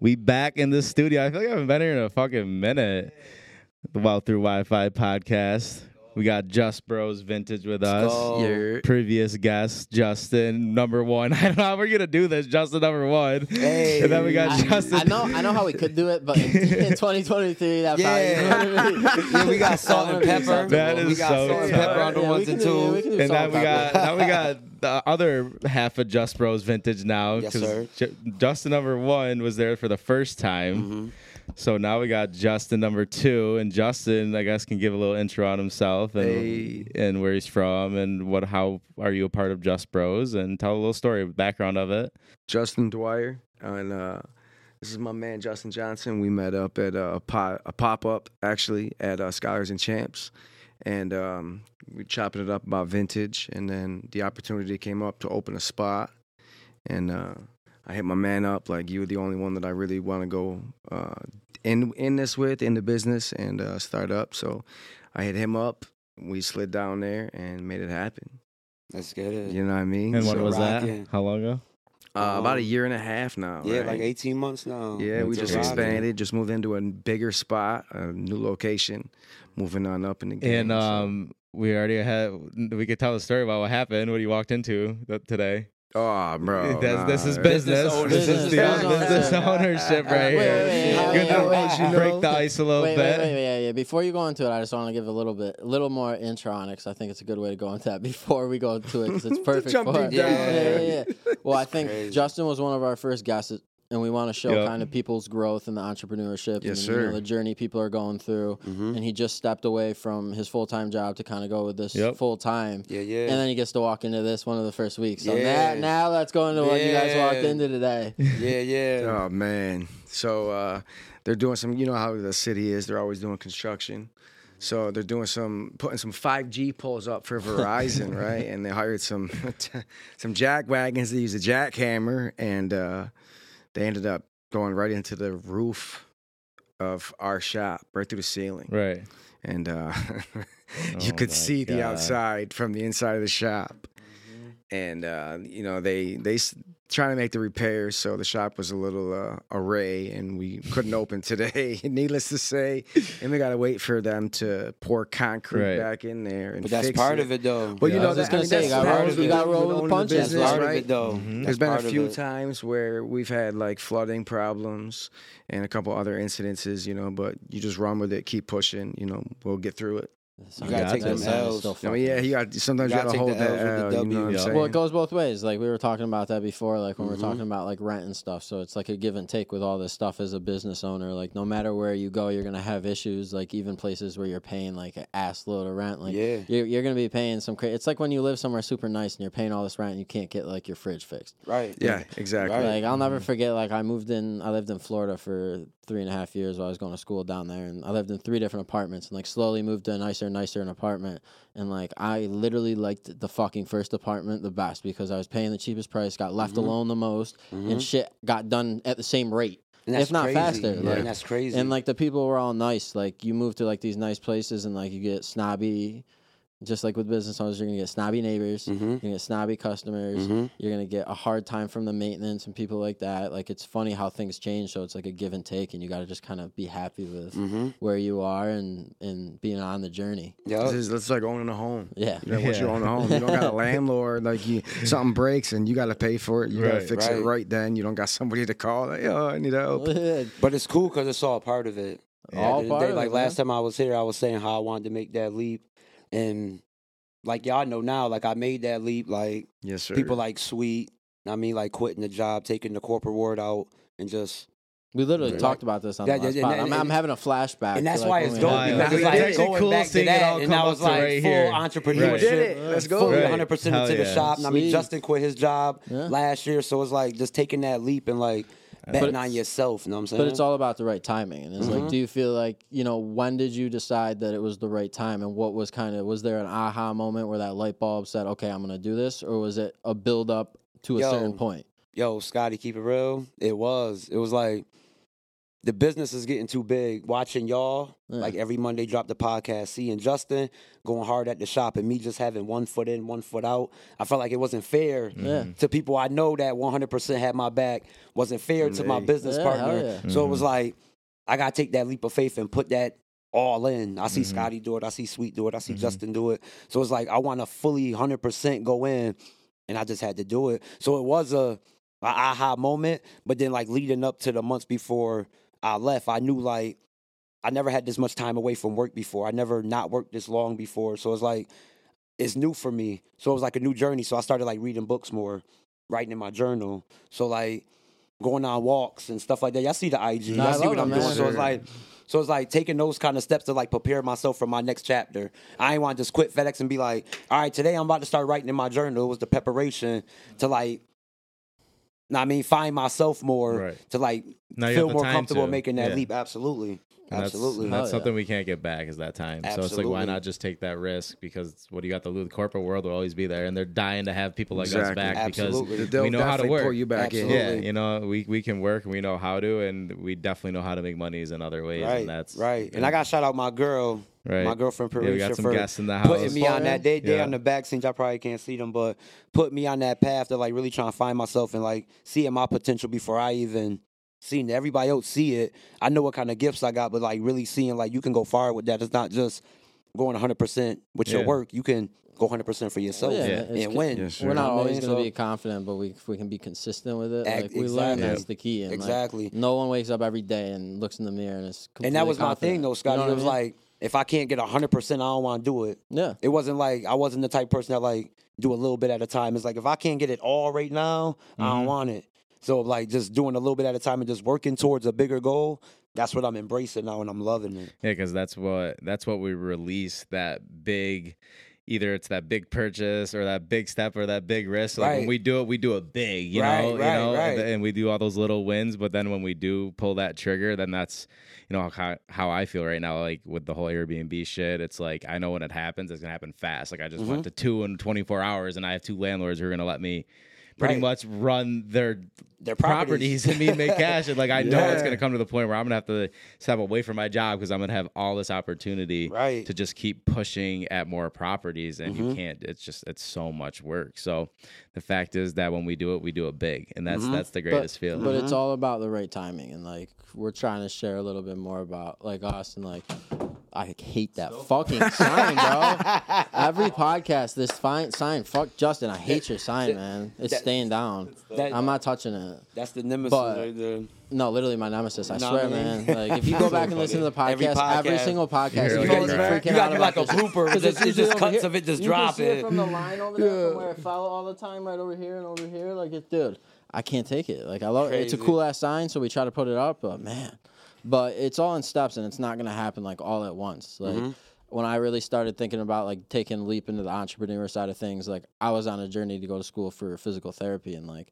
We back in the studio. I feel like I haven't been here in a fucking minute. The Wealth Through Wi-Fi podcast. We got Just Bros Vintage with us. go. Yeah. Previous guest, Justin, number one. I don't know how we're gonna do this. Justin, number one. Hey. and then we got I, Justin. I know, I know how we could do it, but in, in 2023, that Yeah. probably. You know what I mean? Yeah, we got salt and That would be pepper. acceptable. That we is got so salt and tough. pepper on the Yeah, we ones can and do- we twos. can do and salt then we got now we got the other half of Just Bros Vintage now. Yes, sir. Ju- Justin number one was there for the first time. Mhm. So now we got Justin number two, and Justin, I guess, can give a little intro on himself and Hey. and where he's from and what how are you a part of Just Bros and tell a little story, of the background of it. Justin Dwyer, and uh, this is my man Justin Johnson. We met up at a, pop, a pop up actually at uh, Scholars and Champs, and um, we chopping it up about vintage. And then the opportunity came up to open a spot, and uh, I hit my man up like "You're the only one that I really want to go uh, in in this with in the business and uh, start up. So I hit him up. We slid down there and made it happen. Let's get it. You know what I mean? And when So, was rocking. that? How long ago? uh, about a year and a half now. Yeah, right? like 18 months now. Yeah, we just expanded, just moved into a bigger spot, a new location, moving on up in the game. And so- um, we already had we could tell the story about what happened, what you walked into th- today. oh, bro, That's- this is business. This is the Business business ownership. ownership right here. wait, wait, how- Good to you break the ice a little Wait, bit. wait, wait, yeah, yeah. Before you go into it, I just want to give a little bit, a little more intro on it because I think it's a good way to go into that before we go into it because it's perfect Jump for deep it. down. Yeah, yeah, yeah. Well, I think crazy. Justin was one of our first guests, and we want to show Yeah. kind of people's growth and the entrepreneurship Yes, and you know, sir. the journey people are going through. Mhm. And he just stepped away from his full time job to kind of go with this Yep. full time. Yeah, yeah. And then he gets to walk into this one of the first weeks. So Yeah. now, now let's go into what you guys walked into today. yeah, yeah. Oh man, so uh, they're doing some. You know how the city is; they're always doing construction. So they're doing some, putting some 5G poles up for Verizon, right? And they hired some some jack wagons to use a jackhammer, and uh, they ended up going right into the roof of our shop, right through the ceiling. Right. and uh, Oh you could my see the outside from the inside of the shop. And uh, you know they they s- trying to make the repairs, so the shop was a little uh, array, and we couldn't open today. Needless to say, and we got to wait for them to pour concrete Right. back in there. And But that's fix part it. of it, though. But you know, I was that, just gonna I mean, say, that's you gotta part roll- of you it. gotta roll with with the owning punches, That's business, part right? of it, though. Mhm. That's There's been a few times where we've had like flooding problems and a couple other incidences, you know, but you just run with it, keep pushing, you know, we'll get through it. You gotta take them them sound is L's. still I mean, yeah, fucking- you got sometimes You you, gotta gotta hold the that L's with L. the uh, You know what W. Eh? Well, it goes both ways. Like we were talking about that before, like when we Mhm. we're mm-hmm. talking about like rent and stuff. So it's like a give and take with all this stuff as a business owner. Like no matter where you go, you're gonna have issues. Like even places where you're paying like an ass load of rent. Like Yeah. you're, you're gonna be paying some. Cra- it's like when you live somewhere super nice and you're paying all this rent and you can't get like your fridge fixed. Right. yeah, exactly. Right. Like I'll never mm-hmm. forget. Like I moved in. I lived in Florida for three and a half years while I was going to school down there, and I lived in three different apartments, and like slowly moved to a nicer, and nicer an apartment. And like I literally liked the fucking first apartment the best because I was paying the cheapest price, got left Mhm. alone the most, Mhm. and shit got done at the same rate. And that's if not crazy. faster, Yeah, like- and that's crazy. And like the people were all nice. Like you move to like these nice places, and like you get snobby. Just like with business owners, you're gonna get snobby neighbors. Mhm. You're gonna get snobby customers. Mhm. You're gonna get a hard time from the maintenance and people like that. Like it's funny how things change, so it's like a give and take, and you got to just kind of be happy with Mhm. where you are and and being on the journey. Yeah, This is it's like owning a home. Yeah, You know, once you own a home, you don't got a landlord. Like you, something breaks and you got to pay for it. You got to Right, fix it right. right then. You don't got somebody to call. Like, oh, I need help. But it's cool because it's all part of it. All At of the part day, of like it, last time I was here, I was saying how I wanted to make that leap, and like y'all know now, like I made that leap. Like Yes, sir. people like sweet. I mean, like quitting the job, taking the corporate world out, and just we literally Right. talked about this on That- the last that- pod. and- I'm, I'm having a flashback. and that's like, why it's we dope. had- Because It's it's like actually going cool back to all that, and I was like right full here. entrepreneur. Right. did it. Let's go. Fully Right. 100 percent Hell into the yeah. shop. And I mean, Justin quit his job Yeah. last year, so it's like just taking that leap and like betting on yourself. You know what I'm saying? But it's all about the right timing, and it's like, Mhm. do you feel like you know when did you decide that it was the right time, and what was kind of was there an aha moment where that light bulb said, okay, I'm gonna do this, or was it a build up to a Yo. certain point? yo, Scotty, keep it real. It was. It was like the business is getting too big. Watching y'all, Yeah. like every Monday drop the podcast, seeing Justin going hard at the shop and me just having one foot in, one foot out. I felt like it wasn't fair Yeah. to people I know that 100% had my back. Wasn't fair to my business Yeah, hell partner. yeah. So it was like, I got to take that leap of faith and put that all in. I see Mhm. Scotty do it. I see Sweet do it. I see Mhm. Justin do it. So it's like, I want to fully 100% go in and I just had to do it. So it was a, a aha moment. But then like leading up to the months before I left, I knew like I never had this much time away from work before. I never not worked this long before. So it's like it's new for me. So it was like a new journey. So I started like reading books more, writing in my journal. So like going on walks and stuff like that. Y'all see the IG. Nah, I Y'all see what I'm doing. man. So it's like so it's like taking those kind of steps to like prepare myself for my next chapter. I ain't want to just quit FedEx and be like, all right, today I'm about to start writing in my journal. It was the preparation to like I mean, find myself more Right. to like Now feel more comfortable to. making that Yeah. leap. Absolutely, And that's- absolutely. and That's yeah. something we can't get back is that time. So it's like, why not just take that risk? Because what do you got to lose? The corporate world will always be there, and they're dying to have people like us back Absolutely. because They'll we know how to work. pull you back in. Yeah, you know, we we can work and we know how to, and we definitely know how to make monies in other ways. right, and that's right. And I got to shout out my girl, right. my girlfriend Yeah, we Parisha got some for guests in the house. putting me on that day day Yeah. on the back scenes. I probably can't see them, but put me on that path to like really trying to find myself and like seeing my potential before I even seen everybody else see it. I know what kind of gifts I got, but like really seeing like you can go far with that. It's not just going 100 percent with your work. You can go 100 percent for yourself Yeah, Yeah. and co- win. Yes, sir. We're not You know what I always going to be confident, but we we can be consistent with it. Ex- Like we learn that's the key. And like, exactly. no one wakes up every day and looks in the mirror and is. and that completely was my thing though, You know Scotty. it was mean? like if I can't get 100 percent, I don't want to do it. yeah, It wasn't like I wasn't the type of person that like do a little bit at a time. It's like if I can't get it all right now, I don't Mhm. want it. So like just doing a little bit at a time and just working towards a bigger goal. That's what I'm embracing now, and I'm loving it. Yeah, because that's what that's what we release that big. Either it's that big purchase or that big step or that big risk. Like when we do it, we do it big, you Right, know, you know, right. and we do all those little wins. But then when we do pull that trigger, then that's you know how how I feel right now. Like with the whole Airbnb shit, it's like I know when it happens, it's gonna happen fast. Like I just Mm-hmm. went to two in 24 hours, and I have two landlords who are gonna let me pretty Right. much run their Their properties and me make cash. And like I know it's gonna come to the point where I'm gonna have to step away from my job because I'm gonna have all this opportunity Right. to just keep pushing at more properties, and you Mhm. can't. It's just it's so much work. So the fact is that when we do it, we do it big, and that's Mhm. that's the greatest feeling. but it's all about the right timing and like we're trying to share a little bit more about like us and like I hate that fucking sign, bro. Every podcast, this fine sign, fuck Justin, I hate your sign, man. It's that- staying down. I'm not touching it. That's the nemesis. But- right there. No, literally my nemesis. I Nah, swear, man. man. Like if you go back and listen to the podcast, Every every, single podcast, You're you like guys a are crack. freaking You gotta do like a this. blooper. 'Cause It's just- usually just cuts here. of it just you can see it dropping. from the line over there, Yeah. from where it fell all the time, right over here and over here. Like it, dude, I can't take it. Like I love it's a cool ass sign, so we try to put it up, but man, but it's all in steps, and it's not gonna happen like all at once. Like. Mm-hmm. When I really started thinking about like taking a leap into the entrepreneur side of things, like I was on a journey to go to school for physical therapy, and like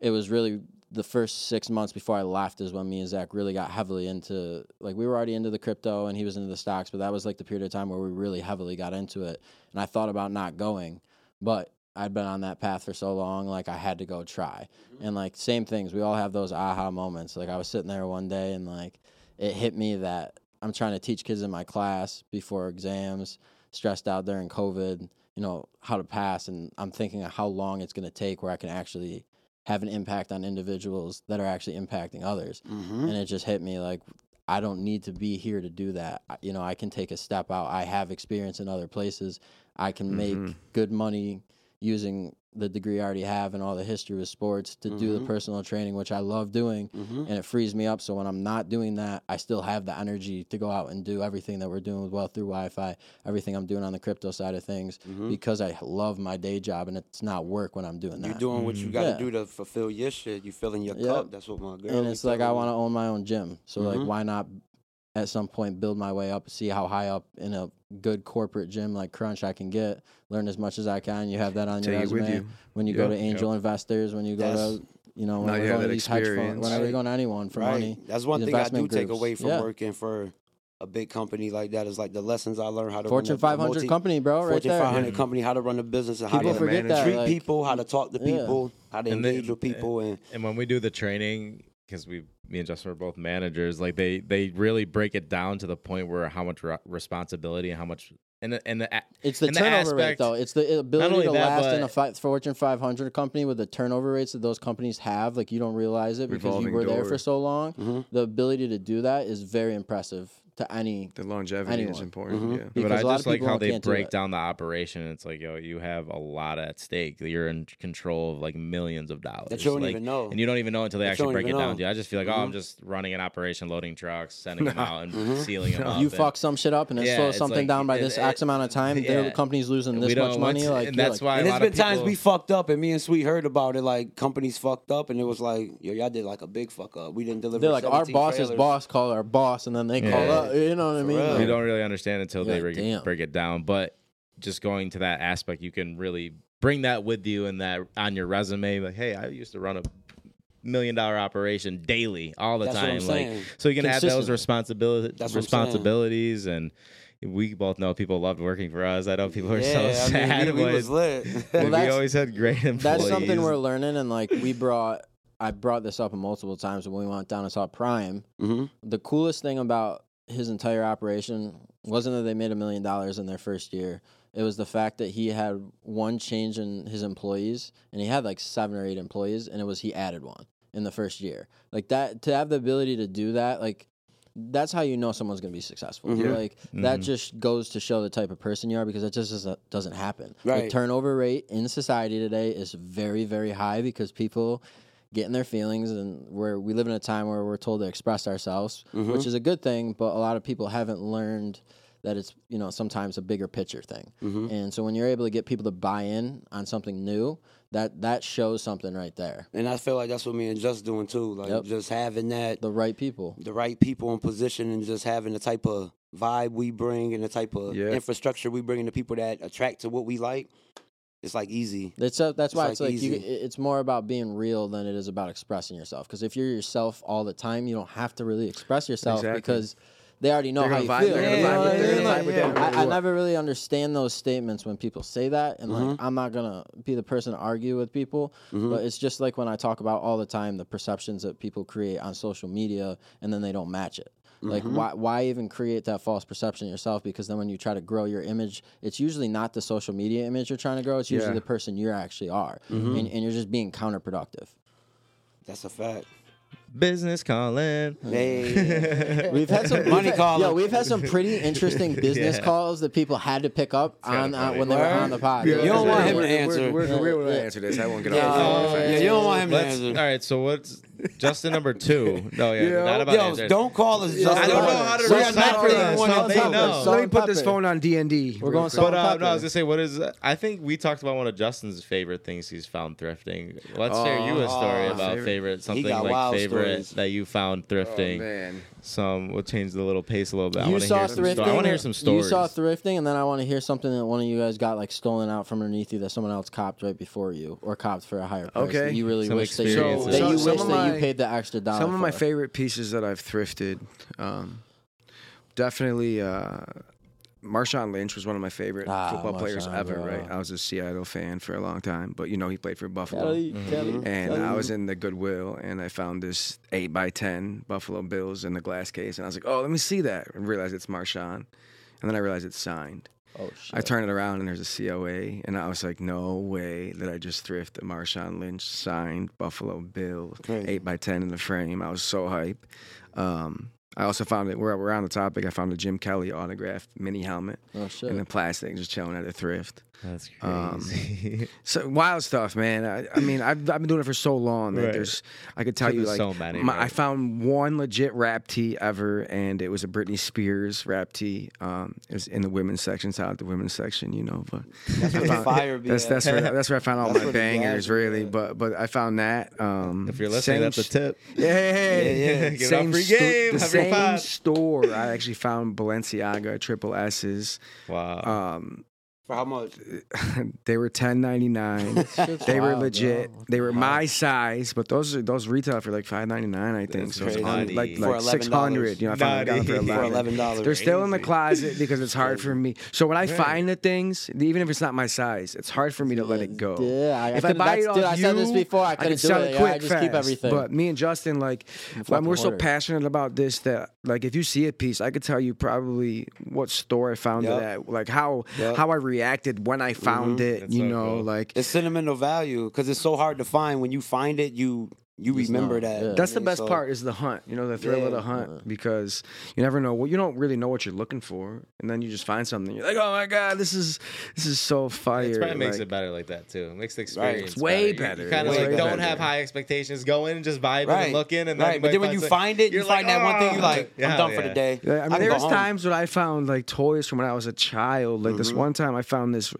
it was really the first six months before I left is when me and Zach really got heavily into like we were already into the crypto and he was into the stocks, but that was like the period of time where we really heavily got into it. And I thought about not going, but I'd been on that path for so long, like I had to go try. Mm-hmm. And like same things, we all have those aha moments. Like I was sitting there one day and like it hit me that I'm trying to teach kids in my class before exams, stressed out during COVID, you know, how to pass. And I'm thinking of how long it's going to take where I can actually have an impact on individuals that are actually impacting others. Mhm. And it just hit me like, I don't need to be here to do that. You know, I can take a step out. I have experience in other places. I can make Mhm. good money using the degree I already have and all the history with sports to do the Mhm. personal training, which I love doing Mhm. and it frees me up. So when I'm not doing that, I still have the energy to go out and do everything that we're doing with Wealth Through Wi-Fi, everything I'm doing on the crypto side of things, Mhm. because I love my day job and it's not work when I'm doing that. You're that. doing what you got to Yeah. do to fulfill your shit. You filling your Yep. cup. That's what my girl. and it's like I want to own my own gym. So like, why not at some point build my way up, see how high up in a good corporate gym like Crunch I can get, learn as much as I can. You have that on your Take it resume you. when you go to angel investors, when you go That's- to you know, Now when you we're have going to these hedge funds, experience. whenever you're going to anyone for right. money. That's one thing I do investment take away from Yeah. working for a big company like that is like the lessons I learned how to Fortune run a- a 500 multi- company, bro, right Fortune there. 500 company, how to run a business and how to forget that. treat like, people, how to talk to Yeah. people, how to And then- engage with people, and and when we do the training, because we me and Justin were both managers. Like they they really break it down to the point where how much re- responsibility and how much and the, and the It's the and the turnover rate, though. It's the ability to that, last in a but- fi- Fortune 500 company with the turnover rates that those companies have. Like you don't realize it because you were there for so long. Mm-hmm. The ability to do that is very impressive to any. The longevity is Anyone. important. Mhm. Yeah. Because but I just like how they can't do break down the operation. It's like yo, you have a lot at stake. You're in control of like millions of dollars That you don't Like, even know. and you don't even know until they That actually break it even down to you. I just feel like, oh, I'm Mhm. just running an operation, loading trucks, sending them out, and sealing them up. You and- fuck some shit up and it Yeah, slows it's something like- down by it- this it- X amount of time. yeah. The company's losing this much money. Like and you're that's why and a there's lot been times we fucked up, and me and Sweet heard about it. Like companies fucked up, and it was like, yo, y'all did like a big fuck up. We didn't deliver. they're like our boss's boss called our boss, and then they call Yeah. Up. You know what I mean? Like, you don't really understand until they like, break, break it down. But just going to that aspect, you can really bring that with you and that on your resume. Like, hey, I used to run a million dollar operation daily, all the That's time. Like, so you can add those Consistently. responsibility That's what I'm saying. responsibilities and. We both know people loved working for us. I know people are so Yeah, I mean, sad. we, we was lit. Well, we always had great employees. That's something we're learning, and like we brought, I brought this up multiple times when we went down and saw Prime. hmm The coolest thing about his entire operation wasn't that they made a million dollars in their first year. It was the fact that he had one change in his employees, and he had like seven or eight employees, and it was he added one in the first year. Like that, to have the ability to do that, like that's how you know someone's gonna be successful. Mhm. Like that just goes to show the type of person you are because that just doesn't, doesn't happen. The Right. turnover rate in society today is very, very high because people get in their feelings and where we live in a time where we're told to express ourselves, Mm-hmm. which is a good thing, but a lot of people haven't learned that it's, you know, sometimes a bigger picture thing. Mm-hmm. And so when you're able to get people to buy in on something new, that that shows something right there. And I feel like that's what me and Just doing too. Like Yep. just having that The right people. the right people in position and just having the type of vibe we bring and the type of Yeah. infrastructure we bring and the people that attract to what we like. It's like easy. It's a, that's It's why like it's like you, easy. it- it's more about being real than it is about expressing yourself. Because if you're yourself all the time, you don't have to really express yourself Exactly. because they already know how gonna you vibe- feel. they're gonna You know vibe what with- I they're mean? gonna Like, vibe with that no I, matter I what. never really understand those statements when people say that, and like Mhm. I'm not gonna be the person to argue with people. Mhm. But it's just like when I talk about all the time the perceptions that people create on social media, and then they don't match it. Like Mm-hmm. why why even create that false perception yourself? Because then when you try to grow your image, it's usually not the social media image you're trying to grow. It's usually Yeah. the person you actually are, Mm-hmm. and, and you're just being counterproductive. That's a fact. Business calling. Hey. We've had some Money we've calling. Yeah, we've had some pretty interesting business Yeah. calls that people had to pick up on uh, when they were on the pod. You don't want him to We're- answer. We're, we're, we're, Yeah. to answer this. I won't get Yeah, off the yeah, if yeah, yeah, you don't want him to Let's, answer. all right, so what's Justin number two? No, yeah, Yeah. not about Yo, answers. don't call us. Just I don't know how to We are respond not to putting this. one they know. Salt Let me put this phone on D and D. We're going But salt and uh, no, I pepper. was gonna say, what is? I think we talked about one of Justin's favorite things he's found thrifting. Let's share you a story Oh, about favorite. favorite, something got like wild favorite stories. that you found Oh, thrifting. man. Some we'll change the little pace a little bit. I you want to saw hear some. thrifting. Sto- I want to hear some stories. You saw thrifting, and then I want to hear something that one of you guys got like stolen out from underneath you that someone else copped right before you, or copped for a higher price. Okay. that you really Some wish that you, experiences. that you some wish of that you my- paid the extra dollar. Some of my favorite pieces that I've thrifted, um, definitely uh, Marshawn Lynch was one of my favorite Ah, football players ever. bro. Right, I was a Seattle fan for a long time, but you know he played for Buffalo. Kelly, Kelly, And Kelly. I was in the Goodwill, and I found this eight by ten Buffalo Bills in the glass case, and I was like, "Oh, let me see that," and realized it's Marshawn, and then I realized it's signed. Oh shit! I turned it around and there's a COA, and I was like, no way that I just thrift a Marshawn Lynch signed Buffalo Bill eight by ten in the frame. I was so hype. Um, I also found it. We're, we're on the topic. I found a Jim Kelly autographed mini helmet Oh shit! in the plastic, just chilling at a thrift. That's Um, crazy. So wild stuff, man. I, I mean, I've, I've been doing it for so long that Right. there's. I could tell you like so many, my, I found one legit rap tee ever, and it was a Britney Spears rap tee. Um, it was in the women's section, so out the women's section, you know. But That's where I found- fire that's that's where that's where I found all That's my bangers, really. But but I found that. Um, if you're listening, same that's a tip. Yeah, hey, Yeah, yeah. Give it same up free game. your same store. I actually found Balenciaga triple S's. Wow. Um, For how much? they were ten ninety nine. They were legit. bro. They were my size, but those are those retail for like five ninety nine, I think. That's so it's on, like like six hundred. You know, I found them for For eleven. eleven dollars. They're still in the closet because it's hard for me. So when I find the things, even if it's not my size, it's hard for me to let it go. Yeah, I, if I I buy it off dude, I said this you, before. I I couldn't could do sell it. it Yeah, quick, I just fast. keep everything. But me and Justin, like, a when we're so passionate about this that, like, if you see a piece, I could tell you probably what store I found Yep. it at, like how Yep. how I reacted when I found mm-hmm. it. That's you so know, cool. like It's sentimental value because it's so hard to find. When you find it, you you Just remember know, that. yeah. That's the best so- part is the hunt. You know, the thrill of the Yeah. hunt because you never know. Well, you don't really know what you're looking for, and then you just find something. You're like, oh my god, this is this is so fire. It probably makes like- it better like that too. It makes the experience It's way better. better. You, kind of Way like don't better. have high expectations. Go in and just vibing Right. and looking, and then right, you but then when you find it, you find like, that one thing. You "Oh." like, Yeah, I'm done for the day. Yeah, I mean, can there's times when I found like toys from when I was a child. Like Mm-hmm. this one time, I found this.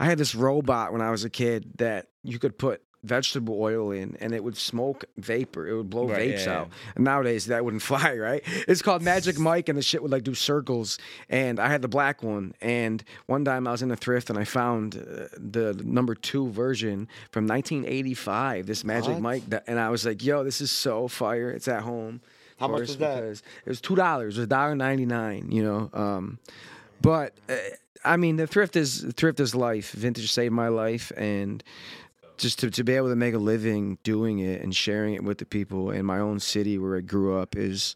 I had this robot when I was a kid that you could put vegetable oil in, and it would smoke vapor. It would blow Right, vapes yeah, out. And nowadays, that wouldn't fly, right? It's called Magic Mike, and the shit would like do circles. And I had the black one. And one time I was in a thrift, and I found uh, the number two version from 1985. This Magic What? Mike, that, and I was like, "Yo, this is so fire! It's at home." How much was that? It was two dollars. It was dollar ninety nine. You know, um, but uh, I mean, the thrift is thrift is life. Vintage saved my life, and just to, to be able to make a living doing it and sharing it with the people in my own city where I grew up is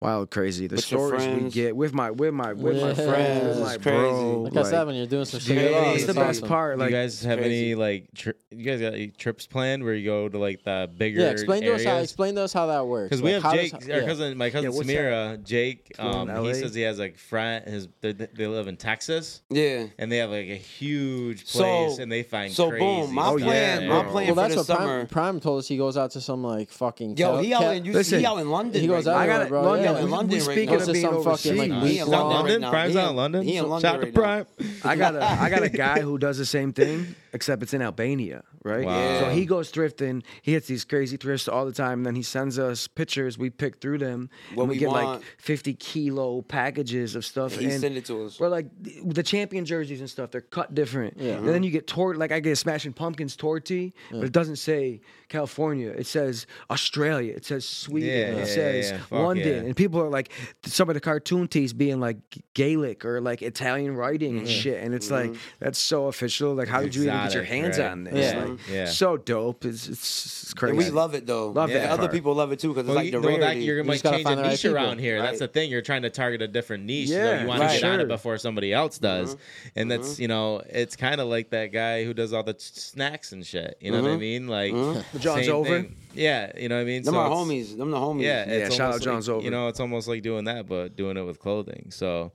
wild crazy. The With stories we get with my with my with my friends, with It's my crazy. bro. Like, I said, when you're doing some shit, you you it's the it's best awesome. part. Do Like you guys have crazy. any like tri- you guys got any trips planned where you go to like the bigger Yeah, explain to us how explain to us how that works. Because we Like, have how Jake, does- our yeah. cousin, my cousin what's Samira. Jake, um, he says he has like friend. His they, they live in Texas, Yeah. and they have like a huge So- place, and they find so crazy. boom, my stuff plan, yeah, my plan Well, for that's this what summer. Prime, Prime told us. He goes out to some like fucking. Yo, Cal- he out in you, Listen, he out in London. he goes out now. I got it. bro, London. Yeah. in we- London we right speaking now. of being some fucking, like, overseas. week in long- London London, right. Prime's out in- in London. he in London Shout out to. Prime. I got a I got a guy who does the same thing, except it's in Albania, right? Wow. So he goes thrifting. He hits these crazy thrifts all the time, and then he sends us pictures. We pick through them, What and we, we get like fifty kilo packages of stuff. He and send it to us. We're like the- champion jerseys and stuff. They're cut different. Yeah. And then you get tort like I get a Smashing Pumpkins tour tee, but it doesn't say California. It says Australia. It says Sweden. Yeah, it yeah, says yeah. London. yeah. And people are like some of the cartoon tees being like Gaelic or like Italian writing and shit. And it's like mm-hmm. that's so official. Like how did you even get your hands right? on this? Yeah. Like, Yeah. so dope. It's it's, it's crazy. And we love it though. Love And that Other people love it too because it's Well, like you, the well, that, rarity. you're You gonna just gotta change find a the right niche people. around here. That's the thing. You're trying to target a different niche. so Yeah, you want right. to get on it before somebody else does. Mm-hmm. And that's you know, it's kind of like that guy who does all the snacks and shit. You know what I Mhm. mean? Like Mhm. John's over. thing. Yeah, you know what I mean. Them So are homies. Them the homies. Yeah, Yeah, shout out almost like- John's over. You know, it's almost like doing that, but doing it with clothing. So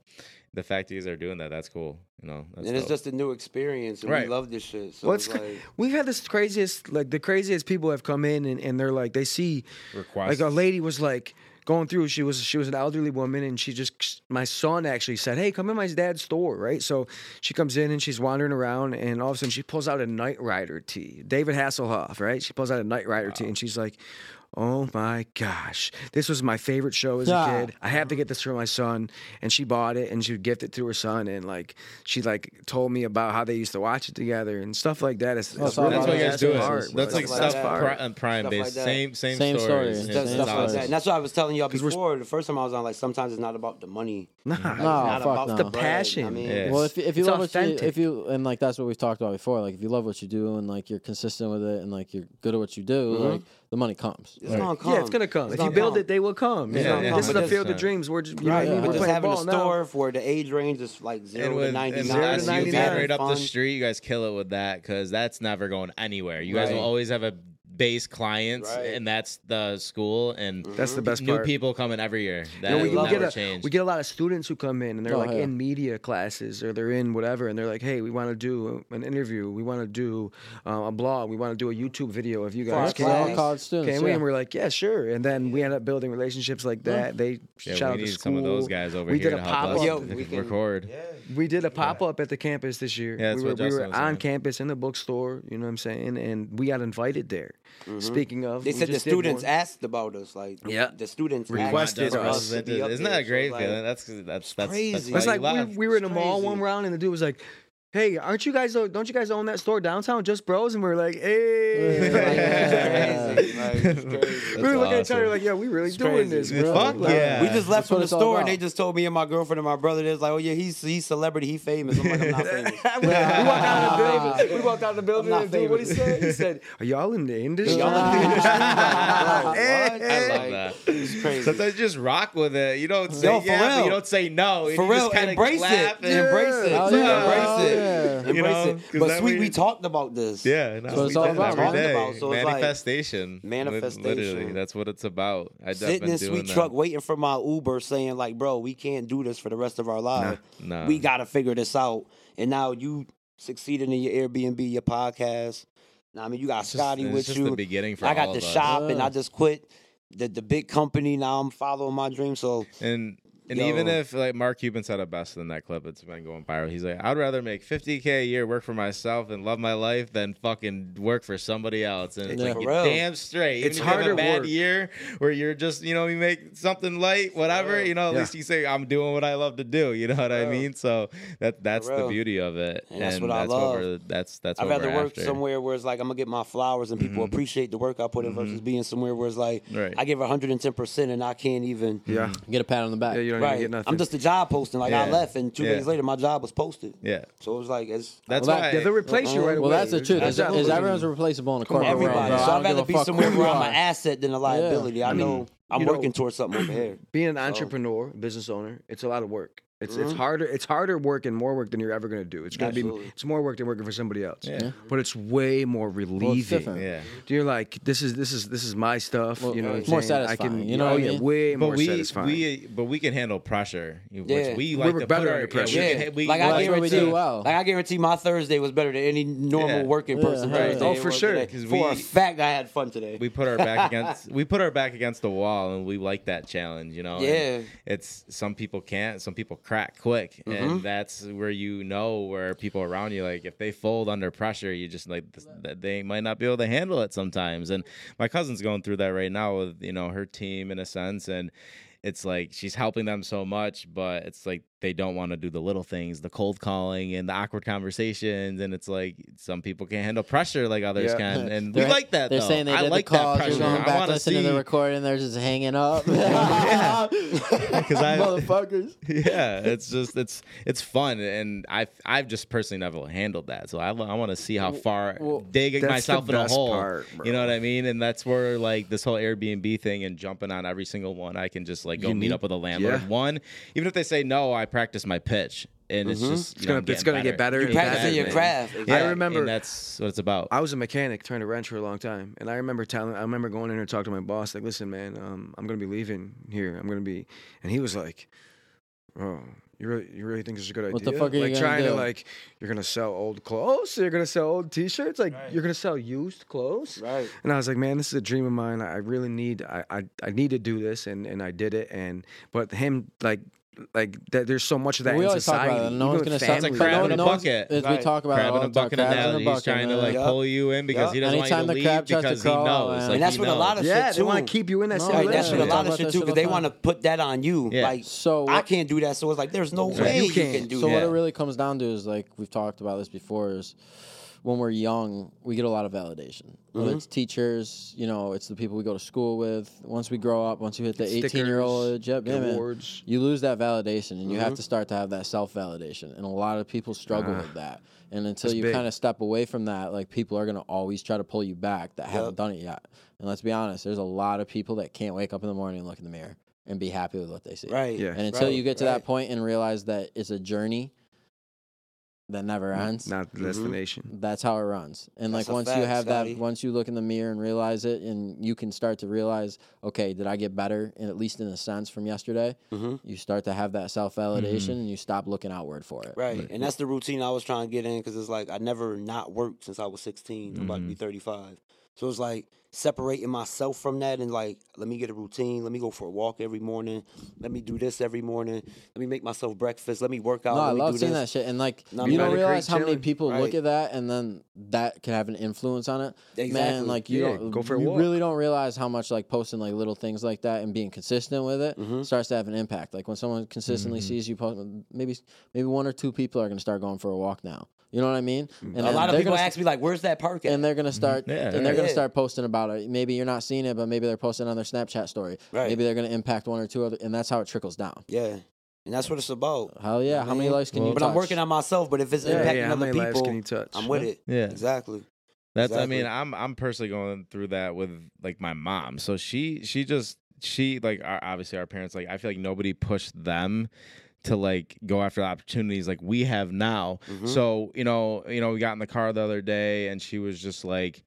the fact that you guys are doing that, that's cool. You know, that's and it's just a new experience, and Right. we love this shit. So well, it's, it's like... we've had this craziest, like the craziest people have come in and, and they're like, they see requests. like a lady was like going through she was she was an elderly woman and she just my son actually said hey come in my dad's store right so she comes in and she's wandering around and all of a sudden she pulls out a Knight Rider tee david hasselhoff right she pulls out a Knight Rider tee and she's like Oh my gosh. This was my favorite show as Yeah. a kid. I have to get this for my son. And she bought it and she would gift it to her son. And like, she like told me about how they used to watch it together and stuff like that. It's, Oh, it's it's really that's what you guys do. that. It. hard, bro. That's like Stuff stuff like that. pri- on Prime Stuff based. like. Same same, Same stories. stories. It's Yeah, does same stuff like that. And that's what I was telling y'all 'Cause we're- before. The first time I was on, like, sometimes it's not about the money. Nah. Like, it's No, not fuck about no. the The passion. I mean, Yeah. Well, if if you It's love what you, authentic. if you and like that's what we've talked about before. Like if you love what you do and like you're consistent with it and like you're good at what you do, Mhm. like the money comes. it's Like, gonna come. Yeah, it's gonna come. It's if you gonna build come. it, they will come. You Yeah, yeah, this is but the field of dreams. We're just, you know Right, what I mean? We're just playing having a ball now. store for the age range is like zero And to with ninety and nine. the Zero to 99. right up the street, you guys kill it with that because that's never going anywhere. You guys will always have a base clients, Right. and that's the school and That's the best new part. people coming every year. That You know, we, we get a, change. we get a lot of students who come in and they're Oh, like yeah. in media classes or they're in whatever and they're like, hey, we want to do an interview, we want to do uh, a blog, we want to do a YouTube video of you guys. That's all college students. Can we? yeah. And we're like, yeah, sure. And then we end up building relationships like that. They yeah, shout we out need to school. some of those guys over We here did a help pop-up. Yo, we can- record. We did a pop up at the campus this year. Yeah, we were, we were on campus in the bookstore, you know what I'm saying? And we got invited there. Speaking of, Mm-hmm. They said the students asked about us. Like, Yeah. the students Requested asked for us. us to be up Isn't that a great So, like, feeling? That's that's that's crazy. That's It's why like you we, we were in a mall crazy. one round and the dude was like, hey, aren't you guys? Don't you guys own that store downtown, Just Bros? And we are like, hey, Yeah. Crazy. Like, crazy. we were looking at each other like, yeah, we really It's doing crazy. this, bro. Fuck Like, yeah. We just left That's from the store and they just told me and my girlfriend and my brother, they was like, oh yeah, he's he's celebrity, he famous. I'm like, I'm not famous. we walked out of the building. We walked out of the building and dude, what he famous. said? He said, "Are y'all in the industry?" Y'all in the industry? Like. I love Like, that. It's crazy. Sometimes you just rock with it. You don't say Yo, yeah, but real. you don't say no. For real, embrace it. Embrace it. Oh, Yeah, yeah. Embrace it. Yeah. Embrace You know, it. 'cause But that sweet, way- we talked about this. Yeah, no, That's it's all about, every About, so it's like manifestation, manifestation. Literally, that's what it's about. I Sitting been in doing sweet that. truck waiting for my Uber saying like, bro, we can't do this for the rest of our lives. Nah. We gotta figure this out. And now you succeeded in your Airbnb, your podcast. Now I mean you got It's just- Scotty it's with just you. the beginning for I got all the of us. shop and I just quit the the big company. Now I'm following my dream. So And and Yo. even if like Mark Cuban said it best in that clip, it's been going viral. He's like, I'd rather make 50k a year, work for myself, and love my life than fucking work for somebody else. And it's Yeah. like you're damn straight. Even It's if you have harder a bad work. year where you're just you know you make something light, whatever. real. You know, at Yeah. least you say I'm doing what I love to do. You know what I mean? So that that's the beauty of it, And that's what I that's love. What we're, that's that's I'd what rather we're work after. somewhere where it's like I'm gonna get my flowers and people mm-hmm. appreciate the work I put in versus mm-hmm. being somewhere where it's like Right. I give 110 percent and I can't even. Yeah, Get a pat on the back. yeah, you don't Right. even get nothing. I'm just a job posting. Like I left and two Yeah. days later my job was posted. Yeah, So it was like it's that's Well, why. that- yeah, they'll replace you right uh-huh. Well, away. that's the truth. Is, is absolutely- everyone's replaceable in the Come on, corporate world. everybody. bro. So I I'd don't rather be somewhere who where you I'm an asset than a liability. I know I'm you know- working towards something over here. being an entrepreneur, business owner, it's a lot of work. It's it's Mhm. harder. It's harder work and more work than you're ever gonna do. It's gonna Absolutely. be. It's more work than working for somebody else. Yeah. But it's way more relieving. different. yeah. You're like, this is this is this is my stuff. Well, you know, it's I'm more saying? I satisfying, can, you know oh what I yeah, mean? way But more we, satisfying. we but we can handle pressure. Yeah. we We like were to better put under pressure. Yeah, we Yeah, we, like I that's what we guarantee, do well. like I guarantee my Thursday was better than any normal Yeah. working Yeah, person yeah. Thursday. Oh, for sure. today. 'Cause For a fact, I had fun today. we put our back against we put our back against the wall and we like that challenge you know Yeah. it's some people can't some people crack quick Mhm. and that's where you know where people around you like if they fold under pressure you just like th- th- they might not be able to handle it sometimes and my cousin's going through that right now with you know her team in a sense and it's like she's helping them so much but it's like they don't want to do the little things the cold calling and the awkward conversations and it's like some people can't handle pressure like others Yeah. can and we They're- like that They're though. saying they I did like the calls. that You're going back wanna listening see to the recording. They're just hanging up. Yeah. 'Cause I- motherfuckers. yeah, it's just it's it's fun, and I've I've just personally never handled that, so I, I want to see how far well, digging myself in a hole. part, you know what I mean? And that's where like this whole Airbnb thing and jumping on every single one, I can just like go You meet need- up with a landlord. yeah. One, even if they say no, I practice my pitch, and it's Mhm. just It's you know, gonna- I'm it's gonna get better You and practicing better, your craft. Yeah, I remember- and that's what it's about. I was a mechanic turned a wrench for a long time, and I remember telling, I remember going in there and talking to my boss, like, "Listen, man, um, I'm gonna be leaving here. I'm gonna be," and he was like, "Oh, you really, you really think this is a good idea? What the fuck are you like gonna trying to do? like, you're gonna sell old clothes? So you're gonna sell old T-shirts? Like, Right. you're gonna sell used clothes?" Right. And I was like, man, this is a dream of mine. I I really need, I, I, I need to do this, and and I did it. And but him, like, like that, there's so much of that we in always talk about it. No one's gonna Sounds stop. like crab no, in a no one's- bucket. as We talk about it crab all in a the time. bucket Crabs in a analogy. He's bucket, trying to like Yup. pull you in because he doesn't Anytime want the you to crab leave tries to because he knows. man. Like, And that's he what a lot of Yeah, shit they want to keep you in that No, same Right, yeah, that's what a lot talk of shit too, because they want to put that on you. Yeah. Like So I can't do that, so it's like there's no way you you can't. can do So what it really comes down to is like we've talked about this before is when we're young, we get a lot of validation. Whether Mhm. it's teachers, you know, it's the people we go to school with. Once we grow up, once you hit the Stickers, 18 year old age, yep, yeah, man, you lose that validation and you have Mhm. to start to have that self validation. And a lot of people struggle Ah. with that. And until you kind of step away from that, like people are going to always try to pull you back that haven't done it yet. And let's be honest, there's a lot of people that can't wake up in the morning and look in the mirror and be happy with what they see. Right. Yeah. And until Right, you get to right. that point and realize that it's a journey that never ends, not the Mhm. destination. that's how it runs. And That's like a once you fact, have Scotty. that, once you look in the mirror and realize it, and you can start to realize, okay, did I get better? And at least in a sense from yesterday, hmm you start to have that self validation, Mm-hmm. and you stop looking outward for it. Right. And that's the routine I was trying to get in because it's like I never not worked since I was 16. I'm about to be 35. So it's like separating myself from that and like, let me get a routine. Let me go for a walk every morning. Let me do this every morning. Let me make myself breakfast. Let me work out. No, I love seeing this. that shit, and like No, you don't realize how many people look at that, and then that can have an influence on it. Exactly. Man, like you Yeah, don't go for a you walk. really don't realize how much like posting like little things like that and being consistent with it Mhm. starts to have an impact. Like when someone consistently sees you post, maybe maybe one or two people are gonna start going for a walk now. You know what I mean? And a lot of people gonna ask me like, "Where's that park at?" and they're gonna start mm. Yeah, and they're right. gonna start posting about it. Maybe you're not seeing it, but maybe they're posting on their Snapchat story. Right. Maybe they're gonna impact one or two other, and that's how it trickles down. yeah, and that's what it's about. Hell yeah! How many lives can Well, you But touch? I'm working on myself. But if it's Yeah, impacting yeah, how other many lives people, can you touch? I'm with it. Yeah. exactly. That's I mean, I'm I'm personally going through that with like my mom. So she she just she like our, obviously our parents like I feel like nobody pushed them to like go after the opportunities like we have now. Mhm. So, you know, you know, we got in the car the other day and she was just like